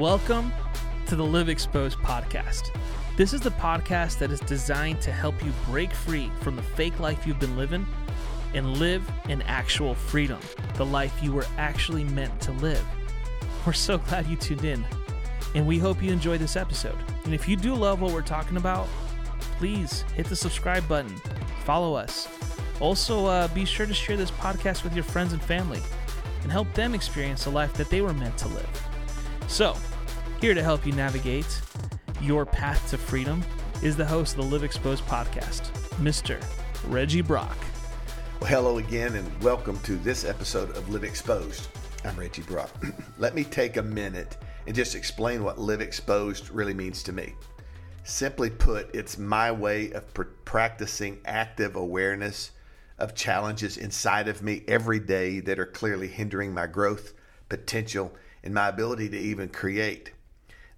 Welcome to the Live Exposed podcast. This is the podcast that is designed to help you break free from the fake life you've been living and live in actual freedom, the life you were actually meant to live. We're so glad you tuned in, and we hope you enjoy this episode. And if you do love what we're talking about, please hit the subscribe button, follow us. Also, uh, be sure to share this podcast with your friends and family and help them experience the life that they were meant to live. So, here to help you navigate your path to freedom is the host of the Live Exposed podcast, Mr. Reggie Brock. Well, hello again, and welcome to this episode of Live Exposed. I'm Reggie Brock. Let me take a minute and just explain what Live Exposed really means to me. Simply put, it's my way of pr- practicing active awareness of challenges inside of me every day that are clearly hindering my growth, potential, and my ability to even create.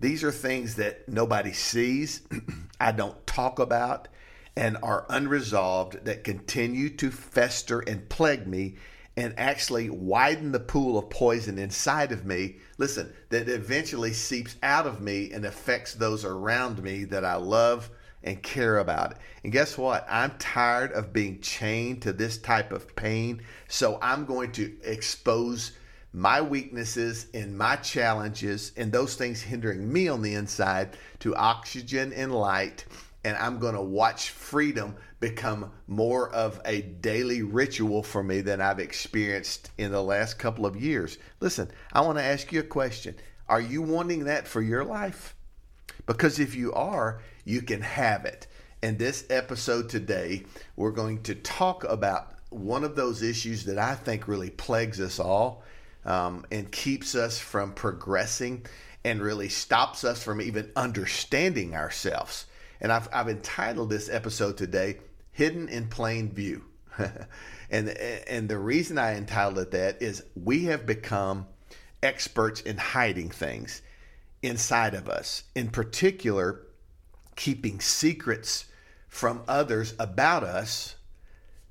These are things that nobody sees, I don't talk about, and are unresolved that continue to fester and plague me and actually widen the pool of poison inside of me. Listen, that eventually seeps out of me and affects those around me that I love and care about. And guess what? I'm tired of being chained to this type of pain. So I'm going to expose my weaknesses and my challenges and those things hindering me on the inside to oxygen and light. And I'm going to watch freedom become more of a daily ritual for me than I've experienced in the last couple of years. Listen, I want to ask you a question. Are you wanting that for your life? Because if you are, you can have it. In this episode today, we're going to talk about one of those issues that I think really plagues us all um, and keeps us from progressing and really stops us from even understanding ourselves. And I've, I've entitled this episode today, Hidden in Plain View. and, and the reason I entitled it that is we have become experts in hiding things inside of us. In particular, keeping secrets from others about us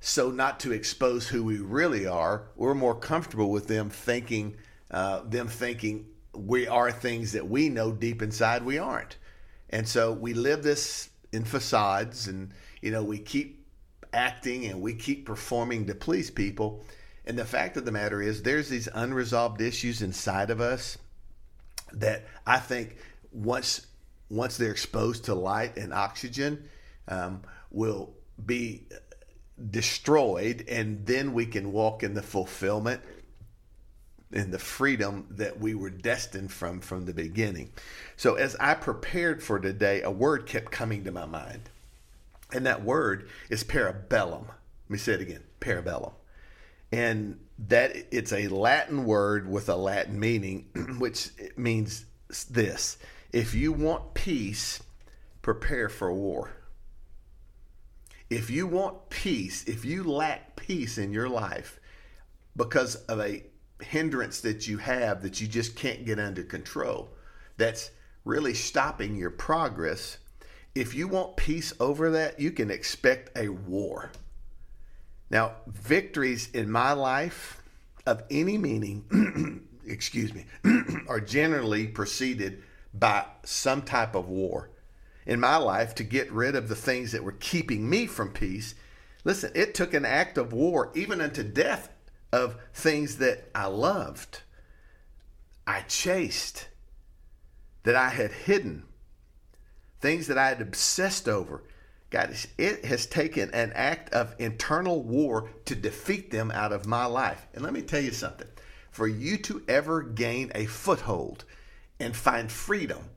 so not to expose who we really are we're more comfortable with them thinking uh, them thinking we are things that we know deep inside we aren't. And so we live this in facades and you know we keep acting and we keep performing to please people. And the fact of the matter is there's these unresolved issues inside of us that i think once once they're exposed to light and oxygen, um, will be destroyed, and then we can walk in the fulfillment and the freedom that we were destined from from the beginning. So, as I prepared for today, a word kept coming to my mind, and that word is parabellum. Let me say it again parabellum. And that it's a Latin word with a Latin meaning, which means this if you want peace, prepare for war. If you want peace, if you lack peace in your life because of a hindrance that you have that you just can't get under control, that's really stopping your progress. If you want peace over that, you can expect a war. Now, victories in my life of any meaning, excuse me, are generally preceded by some type of war in my life to get rid of the things that were keeping me from peace. Listen, it took an act of war, even unto death, of things that I loved, I chased, that I had hidden, things that I had obsessed over. God, it has taken an act of internal war to defeat them out of my life. And let me tell you something for you to ever gain a foothold and find freedom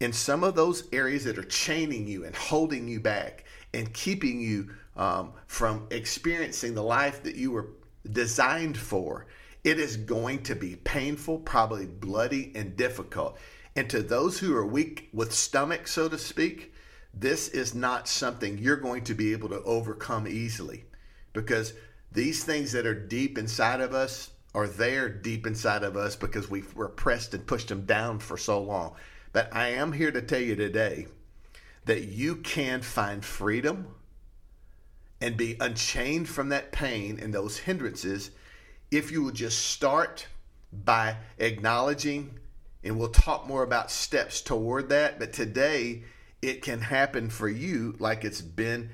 in some of those areas that are chaining you and holding you back and keeping you um, from experiencing the life that you were designed for. It is going to be painful, probably bloody, and difficult. And to those who are weak with stomach, so to speak, this is not something you're going to be able to overcome easily because these things that are deep inside of us, are there deep inside of us because we've repressed and pushed them down for so long. But I am here to tell you today that you can find freedom and be unchained from that pain and those hindrances if you will just start by acknowledging And we'll talk more about steps toward that. But today, it can happen for you like it's been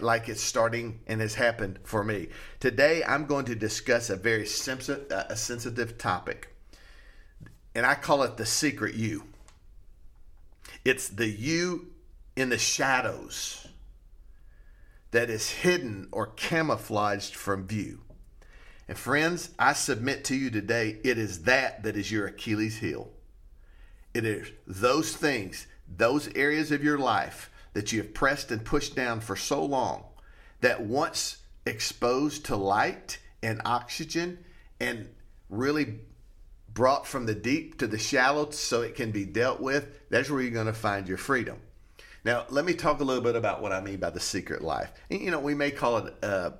like it's starting and has happened for me. Today I'm going to discuss a very sensitive, a sensitive topic. And I call it the secret you. It's the you in the shadows that is hidden or camouflaged from view. And friends, I submit to you today, it is that that is your Achilles heel. It is those things, those areas of your life that you have pressed and pushed down for so long that once exposed to light and oxygen and really brought from the deep to the shallow so it can be dealt with, that's where you're going to find your freedom. Now, let me talk a little bit about what I mean by the secret life. You know, we may call it, uh,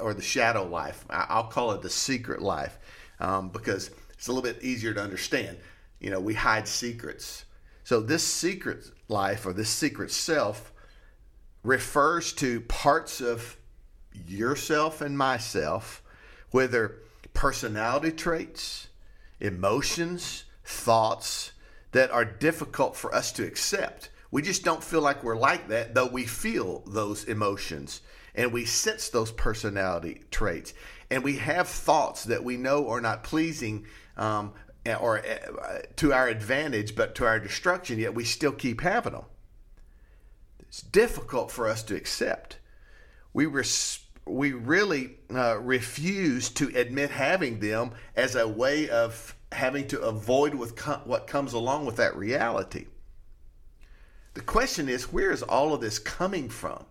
or the shadow life. I'll call it the secret life um, because it's a little bit easier to understand. You know, we hide secrets. So, this secret life or this secret self refers to parts of yourself and myself, whether personality traits, emotions, thoughts that are difficult for us to accept. We just don't feel like we're like that, though we feel those emotions and we sense those personality traits. And we have thoughts that we know are not pleasing um, or uh, to our advantage, but to our destruction, yet we still keep having them. It's difficult for us to accept. We res- we really uh, refuse to admit having them as a way of having to avoid with what comes along with that reality. The question is, where is all of this coming from?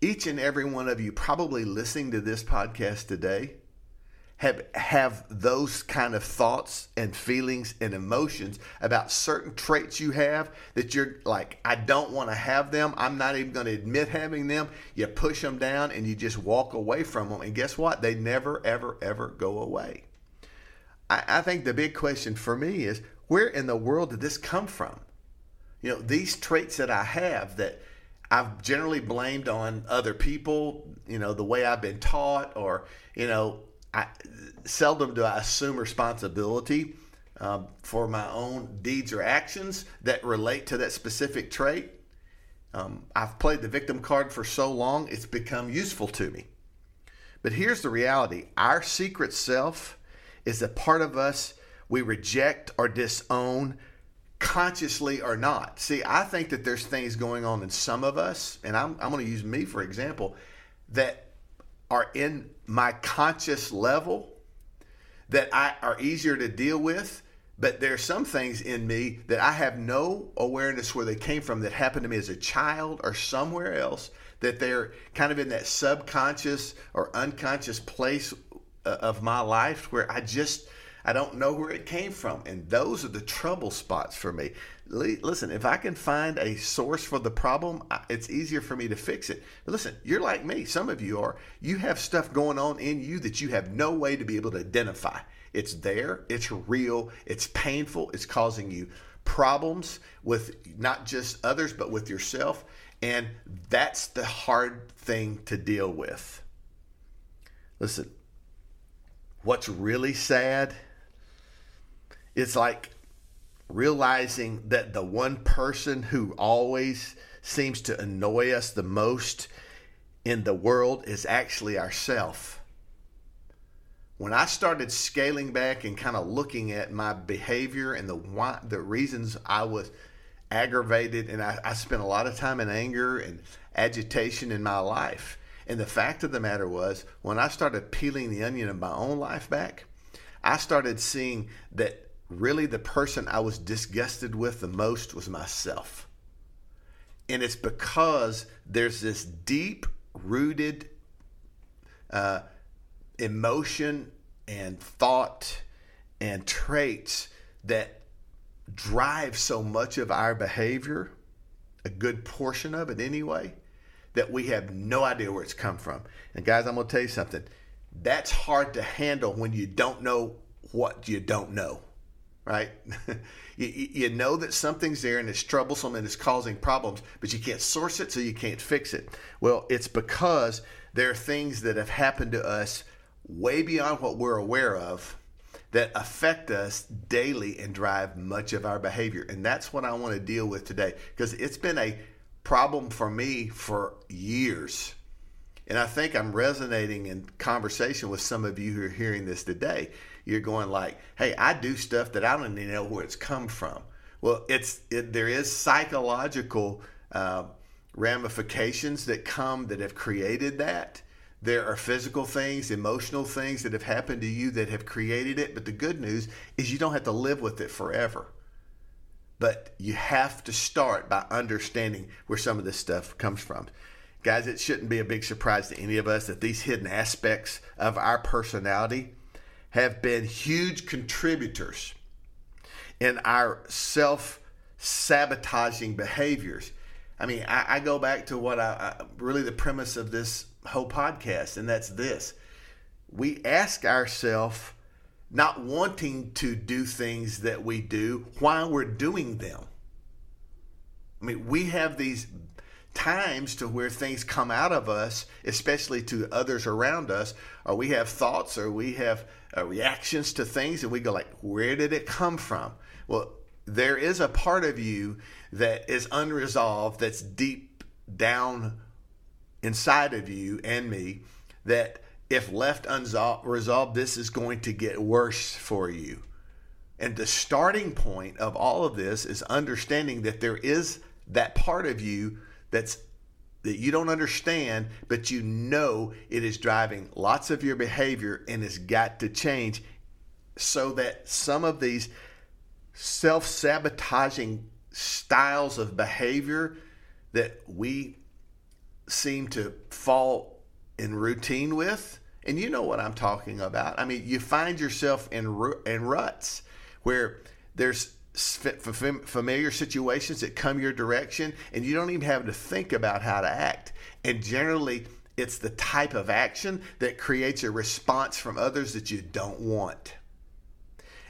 Each and every one of you probably listening to this podcast today have have those kind of thoughts and feelings and emotions about certain traits you have that you're like I don't want to have them. I'm not even going to admit having them. You push them down and you just walk away from them. And guess what? They never ever ever go away. I, I think the big question for me is where in the world did this come from? You know these traits that I have that I've generally blamed on other people you know the way I've been taught or you know I seldom do I assume responsibility um, for my own deeds or actions that relate to that specific trait. Um, I've played the victim card for so long, it's become useful to me. But here's the reality our secret self is a part of us we reject or disown consciously or not. See, I think that there's things going on in some of us, and I'm, I'm going to use me for example, that are in my conscious level that I are easier to deal with. But there's some things in me that I have no awareness where they came from that happened to me as a child or somewhere else that they're kind of in that subconscious or unconscious place uh, of my life where I just I don't know where it came from. And those are the trouble spots for me. Listen, if I can find a source for the problem, it's easier for me to fix it. But listen, you're like me. Some of you are. You have stuff going on in you that you have no way to be able to identify. It's there, it's real, it's painful, it's causing you problems with not just others, but with yourself. And that's the hard thing to deal with. Listen, what's really sad it's like realizing that the one person who always seems to annoy us the most in the world is actually ourself. When I started scaling back and kind of looking at my behavior and the why, the reasons I was aggravated, and I, I spent a lot of time in anger and agitation in my life. And the fact of the matter was, when I started peeling the onion of my own life back, I started seeing that really the person I was disgusted with the most was myself. And it's because there's this deep rooted uh, emotion and thought and traits that drive so much of our behavior, a good portion of it anyway, that we have no idea where it's come from. And guys, I'm going to tell you something. That's hard to handle when you don't know what you don't know right? you, you know that something's there and it's troublesome and it's causing problems, but you can't source it, so you can't fix it. Well, it's because there are things that have happened to us way beyond what we're aware of that affect us daily and drive much of our behavior. And that's what I want to deal with today because it's been a problem for me for years. And I think I'm resonating in conversation with some of you who are hearing this today. You're going like, "Hey, I do stuff that I don't even know where it's come from." Well, it's it, there is psychological uh, ramifications that come that have created that. There are physical things, emotional things that have happened to you that have created it. But the good news is you don't have to live with it forever. But you have to start by understanding where some of this stuff comes from. Guys, it shouldn't be a big surprise to any of us that these hidden aspects of our personality have been huge contributors in our self sabotaging behaviors. I mean, I, I, go back to what I, I really the premise of this whole podcast, and that's this. We ask ourselves, not wanting to do things that we do, why we're doing them. I mean, we have these times to where things come out of us, especially to others around us, or we have thoughts or we have uh, reactions to things, and we go like, "Where did it come from?" Well, there is a part of you that is unresolved, that's deep down inside of you and me, that if left unresolved, this is going to get worse for you. And the starting point of all of this is understanding that there is that part of you that's that you don't understand, but you know it is driving lots of your behavior and has got to change so that some of these self sabotaging styles of behavior that we seem to fall in routine with. And you know what I'm talking about. I mean, you find yourself in, in ruts where there's familiar situations that come your direction and you don't even have to think about how to act. And generally, it's the type of action that creates a response from others that you don't want.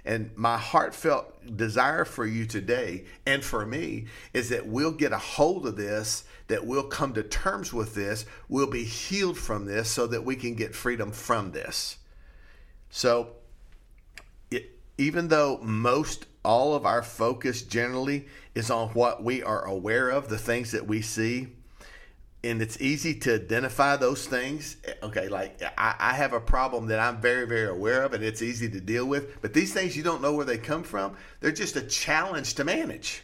And my heartfelt desire for you today and for me is that we'll get a hold of this, that we'll come to terms with this, we'll be healed from this so that we can get freedom from this. So, even though most all of our focus generally is on what we are aware of, the things that we see, and it's easy to identify those things. Okay, like I, I, have a problem that I'm very, very aware of, and it's easy to deal with. But these things you don't know where they come from, they're just a challenge to manage.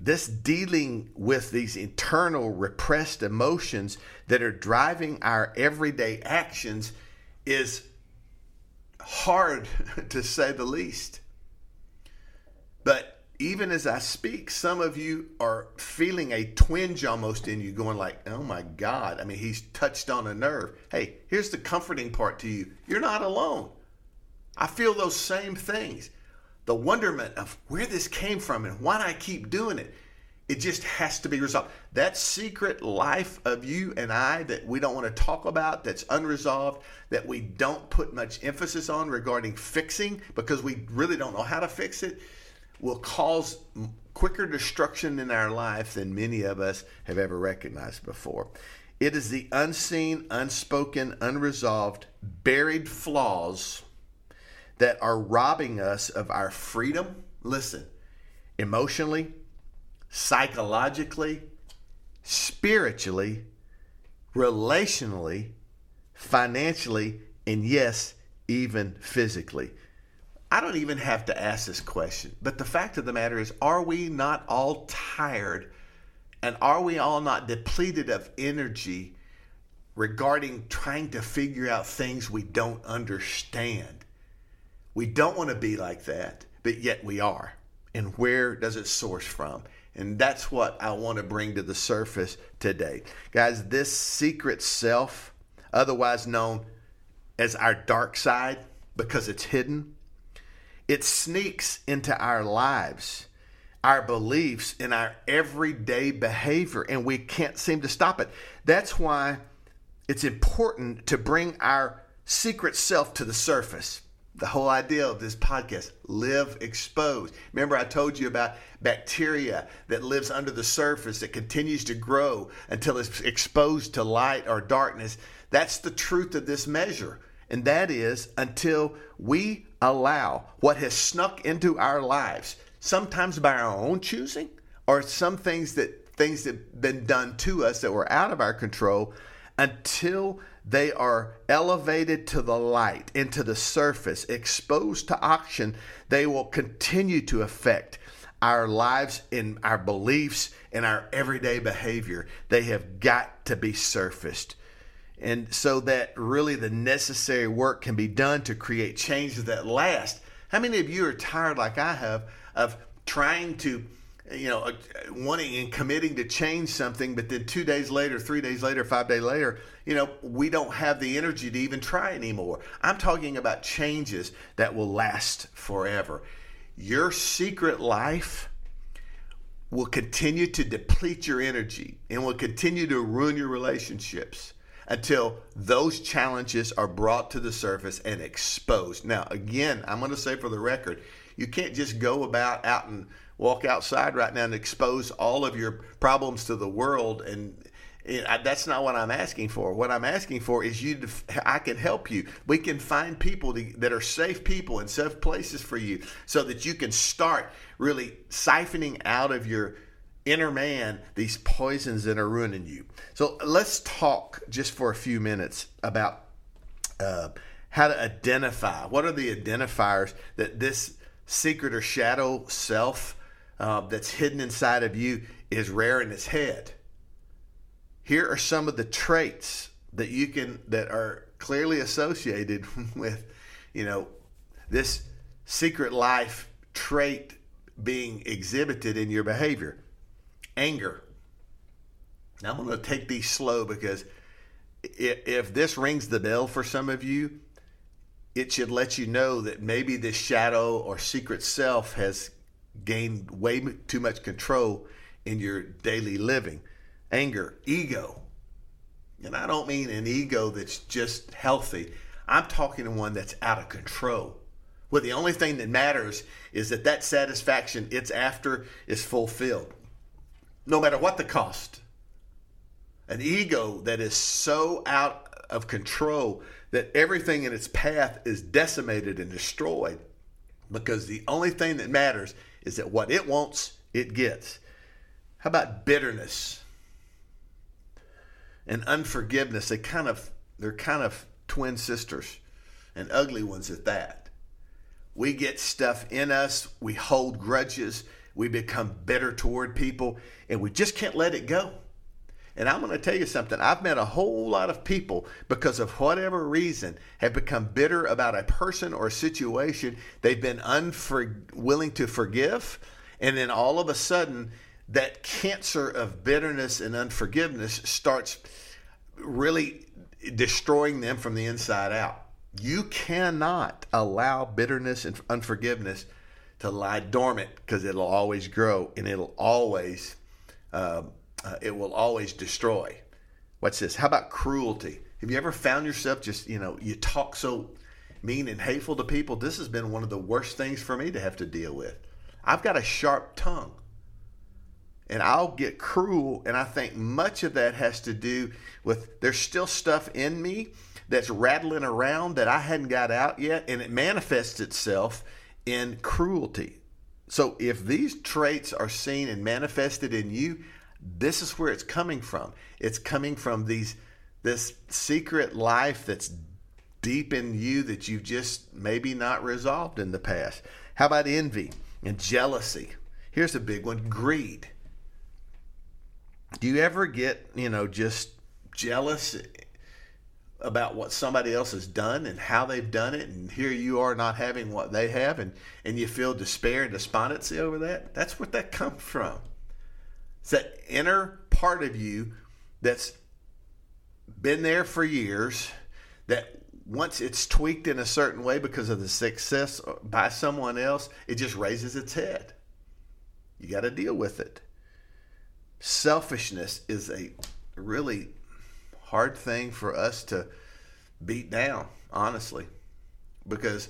This dealing with these internal repressed emotions that are driving our everyday actions is hard to say the least. But even as I speak, some of you are feeling a twinge almost in you, going like, "Oh my God!" I mean, he's touched on a nerve. Hey, here's the comforting part to you: you're not alone. I feel those same things. The wonderment of where this came from and why I keep doing it. It just has to be resolved. That secret life of you and I that we don't want to talk about, that's unresolved, that we don't put much emphasis on regarding fixing because we really don't know how to fix it will cause quicker destruction in our life than many of us have ever recognized before. It is the unseen, unspoken, unresolved, buried flaws that are robbing us of our freedom. Listen, emotionally, psychologically, spiritually, relationally, financially, and yes, even physically. I don't even have to ask this question. But the fact of the matter is, are we not all tired and are we all not depleted of energy regarding trying to figure out things we don't understand? We don't want to be like that, but yet we are. And where does it source from? And that's what I want to bring to the surface today. Guys, this secret self, otherwise known as our dark side, because it's hidden, it sneaks into our lives, our beliefs, and our everyday behavior, and we can't seem to stop it. That's why it's important to bring our secret self to the surface. The whole idea of this podcast, live exposed. Remember, I told you about bacteria that lives under the surface that continues to grow until it's exposed to light or darkness. That's the truth of this measure. And that is until we allow what has snuck into our lives, sometimes by our own choosing, or some things that things that have been done to us that were out of our control, until they are elevated to the light, into the surface, exposed to oxygen, they will continue to affect our lives and our beliefs and our everyday behavior. They have got to be surfaced. And so that really the necessary work can be done to create changes that last. How many of you are tired, like I have, of trying to you know, uh, wanting and committing to change something, but then two days later, three days later, five days later, you know, we don't have the energy to even try anymore. I'm talking about changes that will last forever. Your secret life will continue to deplete your energy and will continue to ruin your relationships until those challenges are brought to the surface and exposed. Now, again, I'm going to say for the record, you can't just go about out and walk outside right now and expose all of your problems to the world and that's not what I'm asking for. What I'm asking for is you. To, I can help you. We can find people to, that are safe people and safe places for you, so that you can start really siphoning out of your inner man these poisons that are ruining you. So let's talk just for a few minutes about uh, how to identify. What are the identifiers that this secret or shadow self uh, that's hidden inside of you is rearing its head. Here are some of the traits that you can that are clearly associated with, you know, this secret life trait being exhibited in your behavior. Anger. Now I'm going to take these slow because if this rings the bell for some of you, it should let you know that maybe this shadow or secret self has gained way too much control in your daily living. Anger, ego. And I don't mean an ego that's just healthy. I'm talking to one that's out of control. Well, the only thing that matters is that that satisfaction it's after is fulfilled, no matter what the cost. An ego that is so out of control that everything in its path is decimated and destroyed because the only thing that matters is that what it wants, it gets. How about bitterness and unforgiveness? They kind of they're kind of twin sisters and ugly ones at that. We get stuff in us, we hold grudges, we become bitter toward people, and we just can't let it go. And I'm going to tell you something. I've met a whole lot of people because of whatever reason have become bitter about a person or a situation. They've been unwilling to forgive. And then all of a sudden, that cancer of bitterness and unforgiveness starts really destroying them from the inside out. You cannot allow bitterness and unforgiveness to lie dormant because it'll always grow and it'll always. Uh, uh, it will always destroy. What's this? How about cruelty? Have you ever found yourself just, you know, you talk so mean and hateful to people? This has been one of the worst things for me to have to deal with. I've got a sharp tongue and I'll get cruel. And I think much of that has to do with there's still stuff in me that's rattling around that I hadn't got out yet, and it manifests itself in cruelty. So if these traits are seen and manifested in you, this is where it's coming from. It's coming from these this secret life that's deep in you that you've just maybe not resolved in the past. How about envy and jealousy? Here's a big one, greed. Do you ever get, you know, just jealous about what somebody else has done and how they've done it and here you are not having what they have and and you feel despair and despondency over that? That's what that comes from. It's that inner part of you that's been there for years that once it's tweaked in a certain way because of the success by someone else, it just raises its head. You got to deal with it. Selfishness is a really hard thing for us to beat down, honestly, because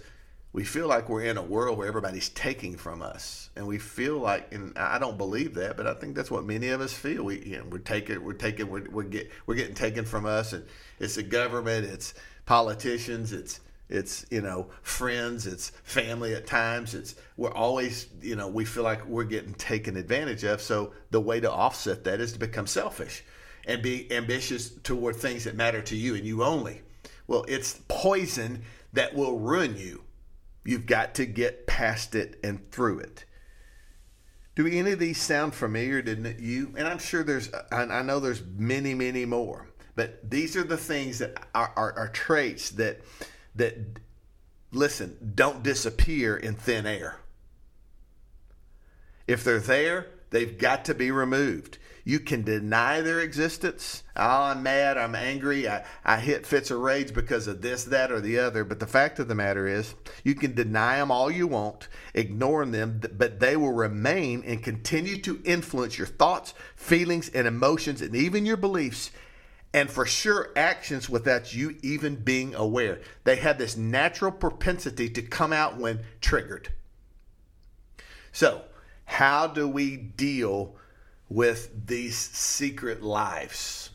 we feel like we're in a world where everybody's taking from us, and we feel like, and I don't believe that, but I think that's what many of us feel. We, you know, we're taking, we're taking, we're, we're get, we're getting taken from us, and it's the government, it's politicians, it's it's you know friends it's family at times. It's we're always you know we feel like we're getting taken advantage of. So the way to offset that is to become selfish and be ambitious toward things that matter to you and you only. Well it's poison that will ruin you you've got to get past it and through it do any of these sound familiar to you and i'm sure there's i know there's many many more but these are the things that are, are, are traits that that, listen, don't disappear in thin air. If they're there, they've got to be removed. You can deny their existence. Oh, I'm mad. I'm angry. I, I hit fits of rage because of this, that, or the other. But the fact of the matter is, you can deny them all you want, ignoring them, but they will remain and continue to influence your thoughts, feelings, and emotions, and even your beliefs and for sure actions without you even being aware. They have this natural propensity to come out when triggered. So, how do we deal with these secret lives?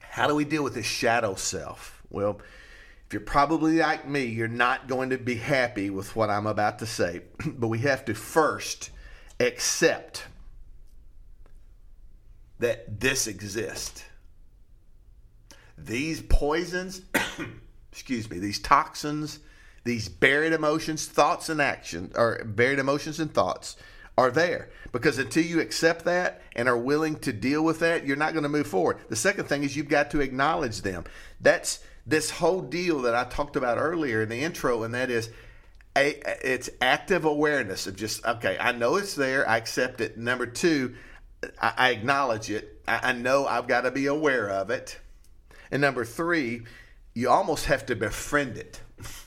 How do we deal with the shadow self? Well, if you're probably like me, you're not going to be happy with what I'm about to say, but we have to first accept that this exists these poisons, excuse me, these toxins, these buried emotions, thoughts, and actions, or buried emotions and thoughts are there. Because until you accept that and are willing to deal with that, you're not going to move forward. The second thing is you've got to acknowledge them. That's this whole deal that I talked about earlier in the intro, and that is a, it's active awareness of just, okay, I know it's there, I accept it. Number two, I, I acknowledge it. I, I know I've got to be aware of it. And number three, you almost have to befriend it.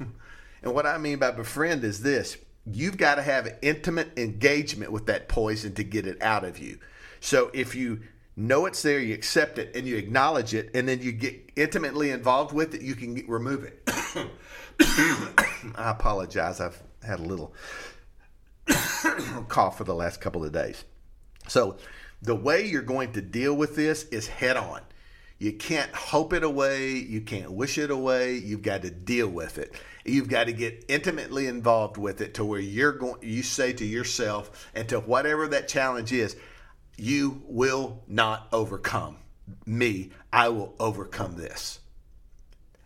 and what I mean by befriend is this you've got to have intimate engagement with that poison to get it out of you. So if you know it's there, you accept it, and you acknowledge it, and then you get intimately involved with it, you can get, remove it. I apologize. I've had a little cough for the last couple of days. So, the way you're going to deal with this is head on. You can't hope it away. You can't wish it away. You've got to deal with it. You've got to get intimately involved with it to where you're going. You say to yourself and to whatever that challenge is, you will not overcome me. I will overcome this.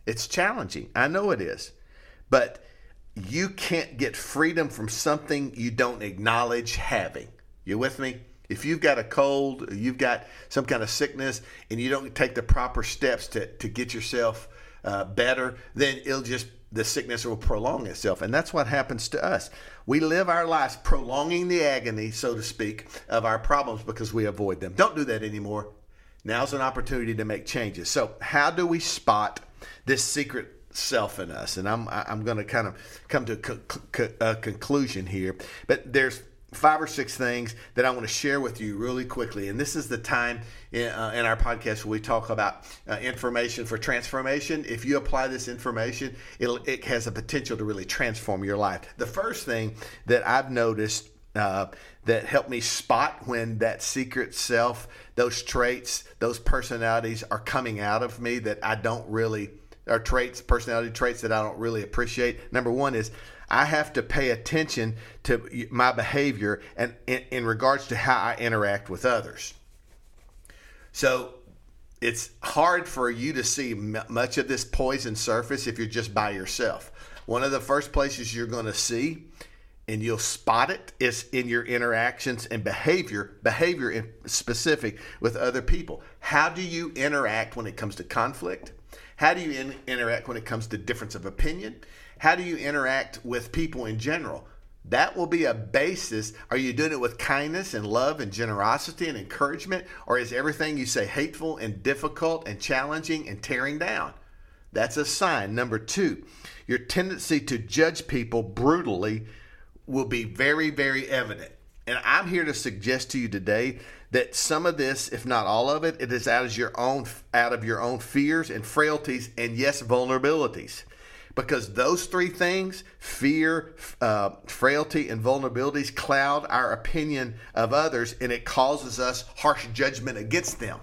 It's challenging. I know it is, but you can't get freedom from something you don't acknowledge having. You with me? If you've got a cold, you've got some kind of sickness, and you don't take the proper steps to, to get yourself uh, better, then it'll just the sickness will prolong itself. And that's what happens to us. We live our lives prolonging the agony, so to speak, of our problems because we avoid them. Don't do that anymore. Now's an opportunity to make changes. So, how do we spot this secret self in us? And I'm I'm going to kind of come to a conclusion here. But there's five or six things that I want to share with you really quickly. And this is the time in, uh, in our podcast where we talk about uh, information for transformation. If you apply this information, it has a potential to really transform your life. The first thing that I've noticed uh, that helped me spot when that secret self, those traits, those personalities are coming out of me that I don't really, are traits, personality traits that I don't really appreciate. Number one is I have to pay attention to my behavior and in, in regards to how I interact with others. So it's hard for you to see m- much of this poison surface if you're just by yourself. One of the first places you're going to see and you'll spot it is in your interactions and behavior, behavior in specific with other people. How do you interact when it comes to conflict? How do you in- interact when it comes to difference of opinion? How do you interact with people in general? That will be a basis. Are you doing it with kindness and love and generosity and encouragement? Or is everything you say hateful and difficult and challenging and tearing down? That's a sign. Number two, your tendency to judge people brutally will be very, very evident. And I'm here to suggest to you today that some of this, if not all of it, it is out of your own out of your own fears and frailties and yes, vulnerabilities. because those three things fear, uh, frailty, and vulnerabilities cloud our opinion of others and it causes us harsh judgment against them.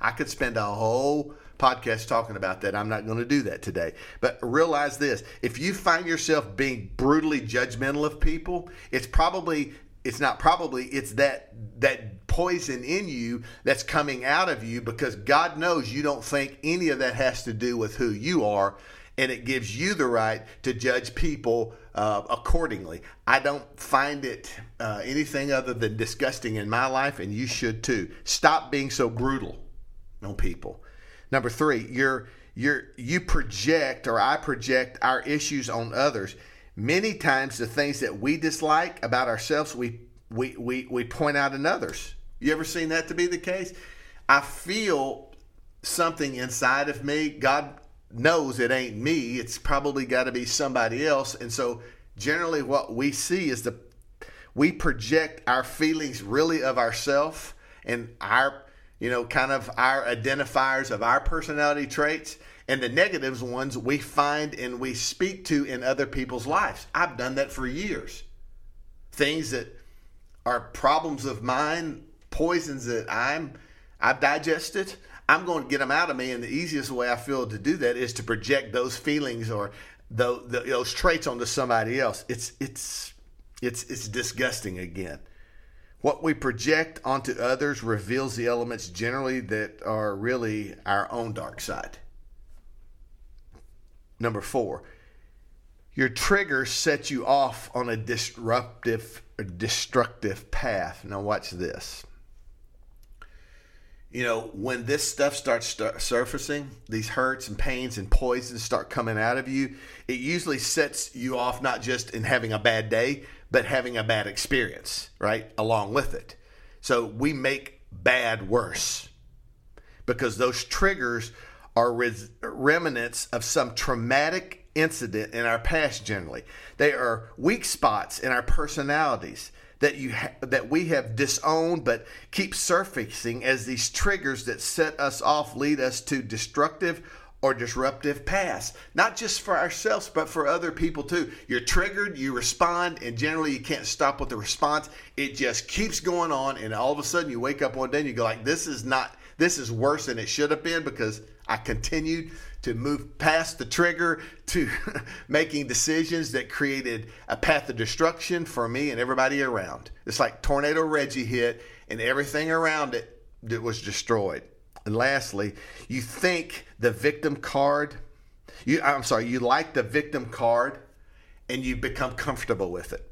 I could spend a whole podcast talking about that. I'm not going to do that today. But realize this if you find yourself being brutally judgmental of people, it's probably it's not probably it's that that poison in you that's coming out of you because God knows you don't think any of that has to do with who you are and it gives you the right to judge people uh, accordingly. I don't find it uh, anything other than disgusting in my life, and you should too. Stop being so brutal on people. Number three, you're you're you project or I project our issues on others. Many times, the things that we dislike about ourselves, we we we, we point out in others. You ever seen that to be the case? I feel something inside of me. God knows it ain't me. It's probably got to be somebody else. And so generally what we see is the we project our feelings really of ourself and our you know kind of our identifiers of our personality traits and the negatives ones we find and we speak to in other people's lives. I've done that for years. Things that are problems of mine, poisons that I'm I've digested I'm going to get them out of me, and the easiest way I feel to do that is to project those feelings or the, the, those traits onto somebody else. It's it's it's it's disgusting again. What we project onto others reveals the elements generally that are really our own dark side. Number four, your trigger sets you off on a disruptive, destructive path. Now, watch this you know, when this stuff starts start surfacing, these hurts and pains and poisons start coming out of you, it usually sets you off not just in having a bad day, but having a bad experience, right? Along with it. So we make bad worse because those triggers are res- remnants of some traumatic incident in our past generally. They are weak spots in our personalities that you ha- that we have disowned but keep surfacing as these triggers that set us off lead us to destructive or disruptive paths. Not just for ourselves but for other people too. You're triggered you respond and generally you can't stop with the response. It just keeps going on and all of a sudden you wake up one day and you go like this is not this is worse than it should have been because i continued to move past the trigger to making decisions that created a path of destruction for me and everybody around. It's like tornado Reggie hit and everything around it that was destroyed. And lastly, you think the victim card, you I'm sorry, you like the victim card and you become comfortable with it.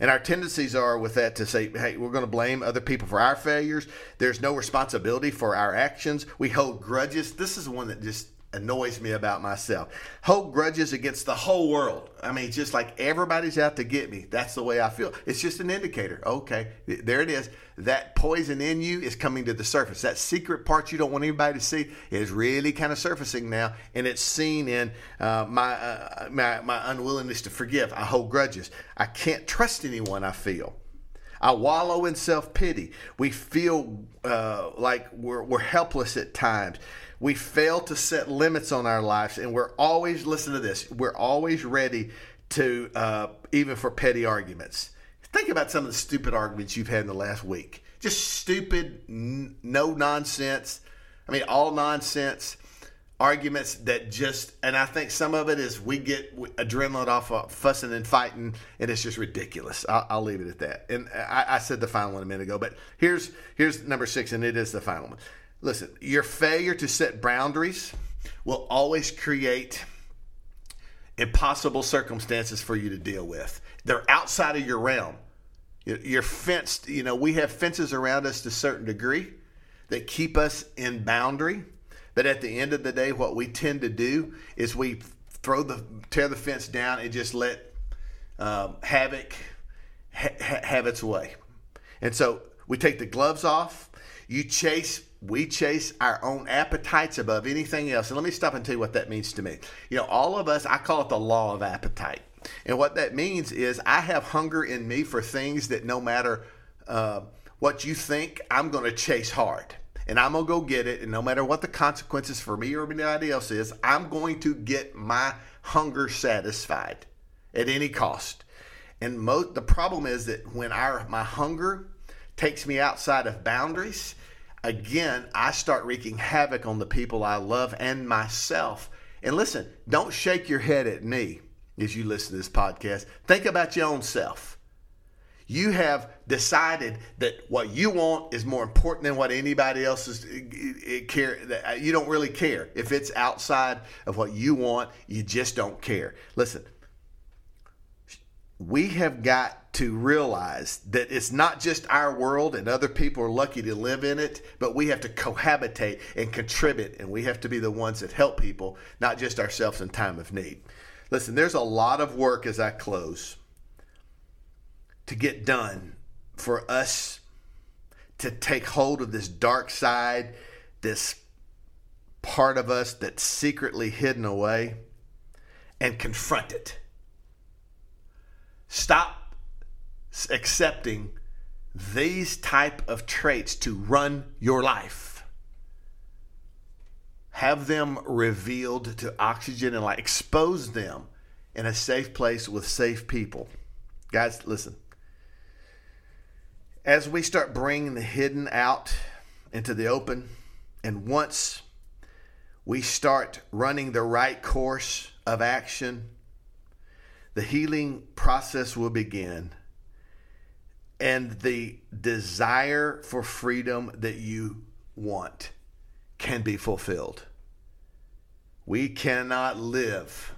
And our tendencies are with that to say, hey, we're going to blame other people for our failures. There's no responsibility for our actions. We hold grudges. This is one that just annoys me about myself. Hold grudges against the whole world. I mean, just like everybody's out to get me. That's the way I feel. It's just an indicator. Okay, there it is. That poison in you is coming to the surface. That secret part you don't want anybody to see is really kind of surfacing now, and it's seen in uh, my, uh, my my unwillingness to forgive. I hold grudges. I can't trust anyone. I feel. I wallow in self pity. We feel uh, like we're, we're helpless at times we fail to set limits on our lives and we're always listen to this we're always ready to uh, even for petty arguments. Think about some of the stupid arguments you've had in the last week. Just stupid n- no nonsense i mean all nonsense arguments that just and i think some of it is we get adrenaline off of fussing and fighting and it's just ridiculous. I'll, I'll leave it at that. And I, I said the final one a minute ago but here's here's number six and it is the final one Listen, your failure to set boundaries will always create impossible circumstances for you to deal with. They're outside of your realm. You're fenced, you know, we have fences around us to a certain degree that keep us in boundary. But at the end of the day, what we tend to do is we throw the tear the fence down and just let um, havoc ha- have its way. And so we take the gloves off. You chase we chase our own appetites above anything else. And let me stop and tell you what that means to me. You know, all of us, I call it the law of appetite. And what that means is I have hunger in me for things that no matter uh, what you think, I'm going to chase hard. and I'm going to go get it. And no matter what the consequences for me or anybody else is, I'm going to get my hunger satisfied at any cost. And most, the problem is that when our my hunger takes me outside of boundaries, again, I start wreaking havoc on the people I love and myself. And listen, don't shake your head at me as you listen to this podcast. Think about your own self. You have decided that what you want is more important than what anybody else is eh, eh, eh, care. You don't really care if it's outside of what you want. You just don't care. Listen, we have got to realize that it's not just our world and other people are lucky to live in it, but we have to cohabitate and contribute, and we have to be the ones that help people, not just ourselves in time of need. Listen, there's a lot of work as I close to get done for us to take hold of this dark side, this part of us that's secretly hidden away, and confront it Stop accepting these type of traits to run your life. Have them revealed to oxygen and light. Expose them in a safe place with safe people. Guys, listen. As we start bringing the hidden out into the open, and once we start running the right course of action, the healing process will begin and the desire for freedom that you want can be fulfilled. We cannot live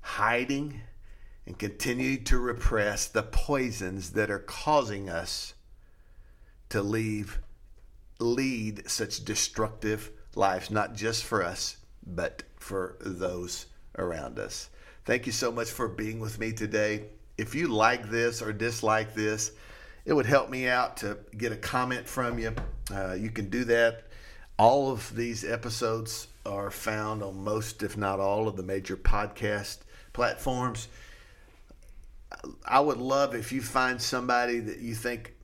hiding and continue to repress the poisons that are causing us to leave lead such destructive lives not just for us but for those around us. Thank you so much for being with me today. If you like this or dislike this, it would help me out to get a comment from you. Uh, you can do that. All of these episodes are found on most, if not all, of the major podcast platforms. I would love if you find somebody that you think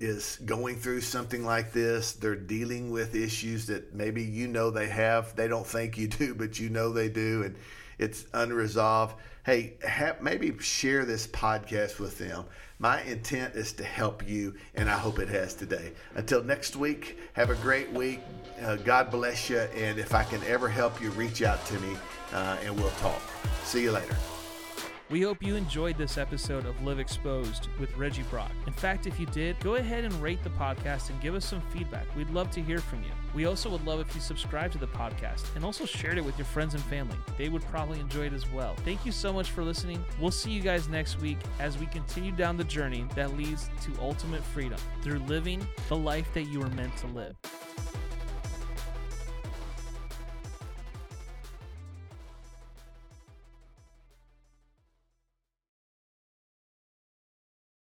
is going through something like this. They're dealing with issues that maybe you know they have. They don't think you do, but you know they do. And it's unresolved. Hey, maybe share this podcast with them. My intent is to help you, and I hope it has today. Until next week, have a great week. Uh, God bless you. And if I can ever help you, reach out to me uh, and we'll talk. See you later. We hope you enjoyed this episode of Live Exposed with Reggie Brock. In fact, if you did, go ahead and rate the podcast and give us some feedback. We'd love to hear from you. We also would love if you subscribe to the podcast and also shared it with your friends and family. They would probably enjoy it as well. Thank you so much for listening. We'll see you guys next week as we continue down the journey that leads to ultimate freedom through living the life that you were meant to live.